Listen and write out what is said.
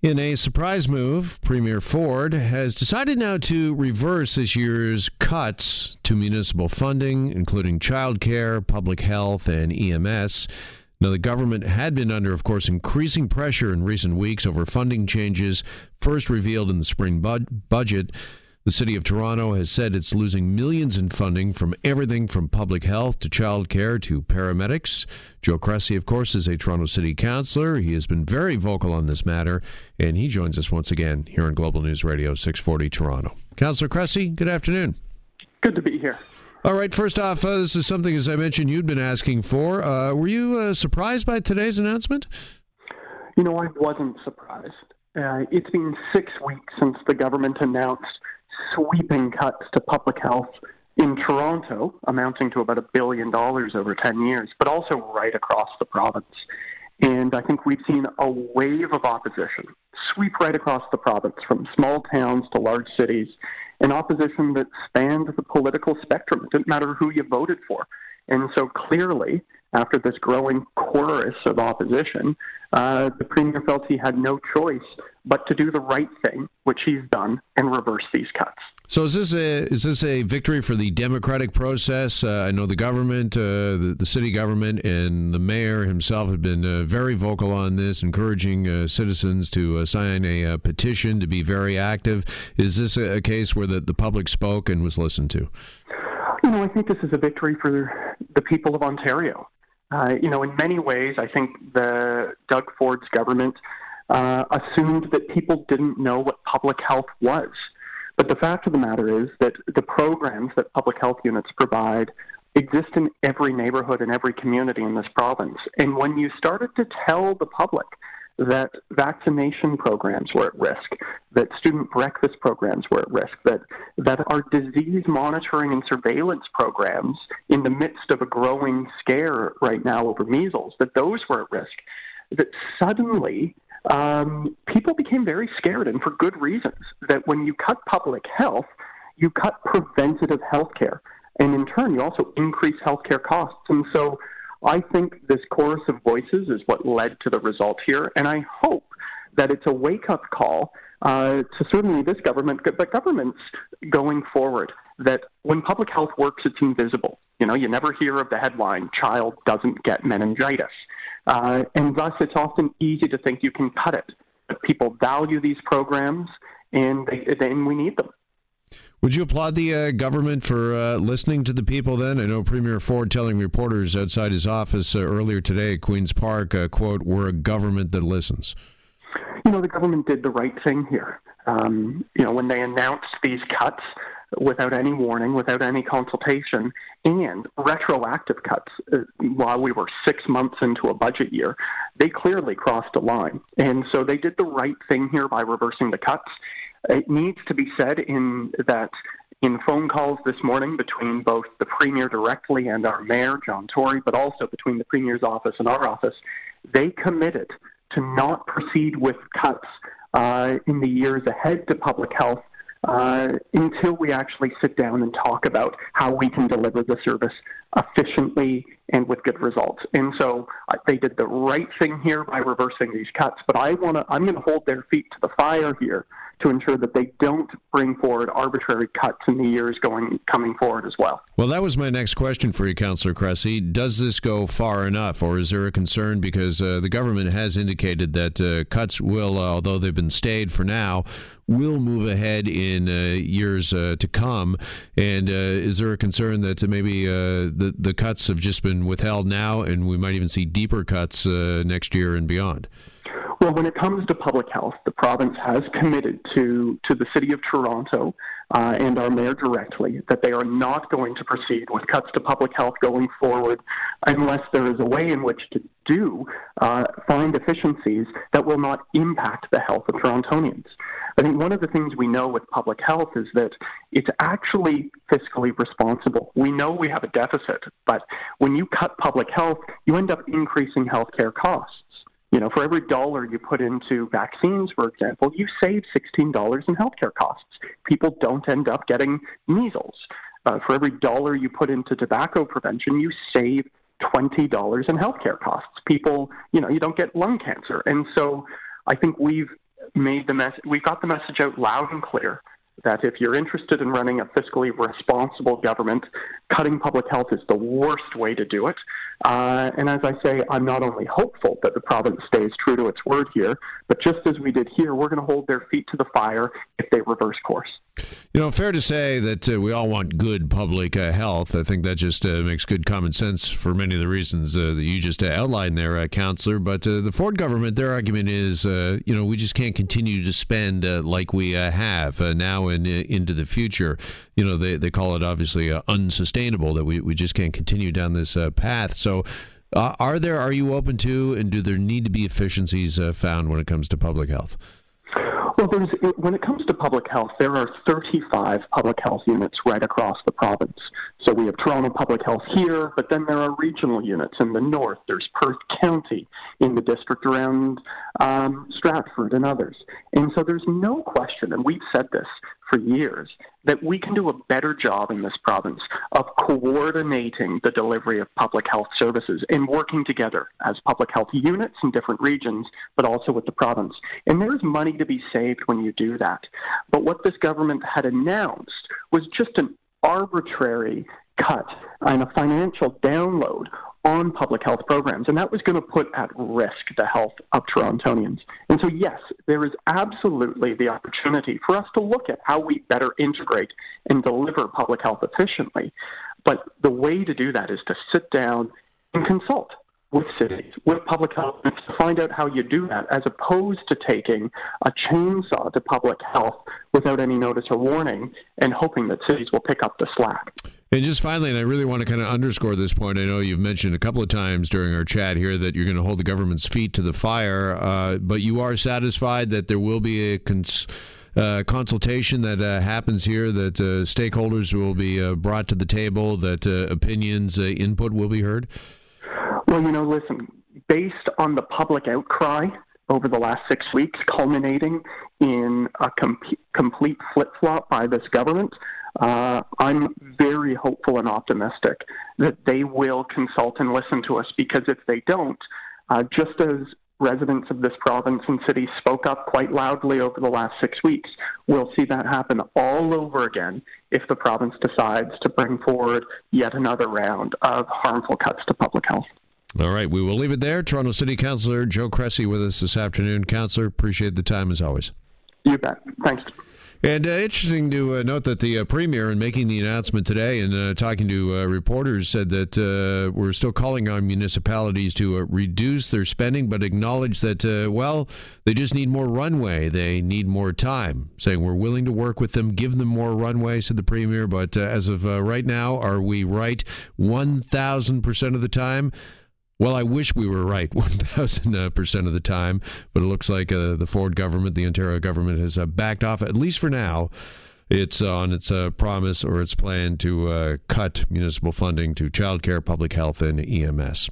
In a surprise move, Premier Ford has decided now to reverse this year's cuts to municipal funding, including childcare, public health, and EMS. Now, the government had been under, of course, increasing pressure in recent weeks over funding changes, first revealed in the spring bud- budget. The City of Toronto has said it's losing millions in funding from everything from public health to child care to paramedics. Joe Cressy, of course, is a Toronto City Councillor. He has been very vocal on this matter, and he joins us once again here on Global News Radio 640 Toronto. Councillor Cressy, good afternoon. Good to be here. All right, first off, uh, this is something, as I mentioned, you'd been asking for. Uh, were you uh, surprised by today's announcement? You know, I wasn't surprised. Uh, it's been six weeks since the government announced sweeping cuts to public health in Toronto, amounting to about a billion dollars over 10 years, but also right across the province. And I think we've seen a wave of opposition sweep right across the province, from small towns to large cities, an opposition that spanned the political spectrum. It didn't matter who you voted for. And so clearly, after this growing chorus of opposition, uh, the premier felt he had no choice but to do the right thing, which he's done, and reverse these cuts. So is this a is this a victory for the democratic process? Uh, I know the government, uh, the, the, city government, and the mayor himself have been uh, very vocal on this, encouraging uh, citizens to uh, sign a petition to be very active. Is this a, a case where the, the public spoke and was listened to? You know, I think this is a victory for the people of Ontario. Uh, you know, in many ways, I think the Doug Ford's government uh, assumed that people didn't know what public health was. But the fact of the matter is that the programs that public health units provide exist in every neighborhood and every community in this province. And when you started to tell the public that vaccination programs were at risk, that student breakfast programs were at risk, that, that our disease monitoring and surveillance programs, in the midst of a growing scare right now over measles, that those were at risk, that suddenly um, people became very scared, and for good reasons, that when you cut public health, you cut preventative health care. And in turn, you also increase healthcare costs. And so I think this chorus of voices is what led to the result here, and I hope that it's a wake up call uh, to certainly this government, but governments going forward, that when public health works, it's invisible. You know, you never hear of the headline, child doesn't get meningitis. Uh, and thus, it's often easy to think you can cut it. But people value these programs, and, they, and we need them. Would you applaud the uh, government for uh, listening to the people then? I know Premier Ford telling reporters outside his office uh, earlier today at Queen's Park, uh, quote, we're a government that listens. You know, the government did the right thing here. Um, you know, when they announced these cuts without any warning, without any consultation, and retroactive cuts uh, while we were six months into a budget year, they clearly crossed a line. And so they did the right thing here by reversing the cuts it needs to be said in that in phone calls this morning between both the Premier directly and our Mayor, John Tory, but also between the Premier's office and our office, they committed to not proceed with cuts uh, in the years ahead to public health uh, until we actually sit down and talk about how we can deliver the service efficiently and with good results. And so uh, they did the right thing here by reversing these cuts. But I want to, I'm going to hold their feet to the fire here to ensure that they don't bring forward arbitrary cuts in the years going coming forward as well. Well, that was my next question for you, Councillor Cressy. Does this go far enough, or is there a concern because uh, the government has indicated that uh, cuts will, uh, although they've been stayed for now, will move ahead in uh, years uh, to come. And uh, is there a concern that maybe the the cuts have just been withheld now, and we might even see deeper cuts next year and beyond? Well, when it comes to public health, the province has committed to to the city of Toronto uh, and our mayor directly that they are not going to proceed with cuts to public health going forward unless there is a way in which to do find efficiencies that will not impact the health of Torontonians. I think one of the things we know with public health is that it's actually fiscally responsible. We know we have a deficit, but when you cut public health, you end up increasing healthcare costs. You know, for every dollar you put into vaccines, for example, you save $16 in healthcare costs. People don't end up getting measles. Uh, for every dollar you put into tobacco prevention, you save $20 in healthcare costs. People, you know, you don't get lung cancer. And so I think we've made the mess- we've got the message out loud and clear that if you're interested in running a fiscally responsible government, cutting public health is the worst way to do it. Uh, and as I say, I'm not only hopeful that the province stays true to its word here, but just as we did here, we're going to hold their feet to the fire if they reverse course. You know, fair to say that uh, we all want good public uh, health. I think that just uh, makes good common sense for many of the reasons uh, that you just uh, outlined there, Councillor. But the Ford government, their argument is, you know, we just can't continue to spend like we have now and into the future. You know, they, they call it obviously unsustainable, that we, we just can't continue down this path. So, uh, are there? Are you open to, and do there need to be efficiencies uh, found when it comes to public health? Well, when it comes to public health, there are 35 public health units right across the province. So we have Toronto Public Health here, but then there are regional units in the north. There's Perth County in the district around um, Stratford and others. And so there's no question, and we've said this for years, that we can do a better job in this province of coordinating the delivery of public health services and working together as public health units in different regions, but also with the province. And there is money to be saved when you do that. But what this government had announced was just an arbitrary cut and a financial download on public health programs, and that was going to put at risk the health of Torontonians. And so, yes, there is absolutely the opportunity for us to look at how we better integrate and deliver public health efficiently. But the way to do that is to sit down and consult with cities, with public health, to find out how you do that, as opposed to taking a chainsaw to public health without any notice or warning and hoping that cities will pick up the slack. And just finally, and I really want to kind of underscore this point. I know you've mentioned a couple of times during our chat here that you're going to hold the government's feet to the fire, uh, but you are satisfied that there will be a cons- uh, consultation that uh, happens here, that uh, stakeholders will be uh, brought to the table, that uh, opinions, input will be heard? Well, you know, listen, based on the public outcry over the last six weeks, culminating in a com- complete flip flop by this government, uh, I'm very hopeful and optimistic that they will consult and listen to us because if they don't, uh, just as residents of this province and city spoke up quite loudly over the last six weeks, we'll see that happen all over again if the province decides to bring forward yet another round of harmful cuts to public health. All right, we will leave it there. Toronto City Councilor Joe Cressy with us this afternoon. Councilor, appreciate the time as always. You bet. Thanks. And uh, interesting to uh, note that the uh, premier, in making the announcement today and uh, talking to uh, reporters, said that uh, we're still calling on municipalities to reduce their spending, but acknowledge that, well, they just need more runway. They need more time. Saying we're willing to work with them, give them more runway, said the premier. But as of right now, are we right 1,000% of the time? Well, I wish we were right 1,000% of the time, but it looks like uh, the Ford government, the Ontario government, has uh, backed off, at least for now. It's on its uh, promise or its plan to uh, cut municipal funding to childcare, public health, and EMS.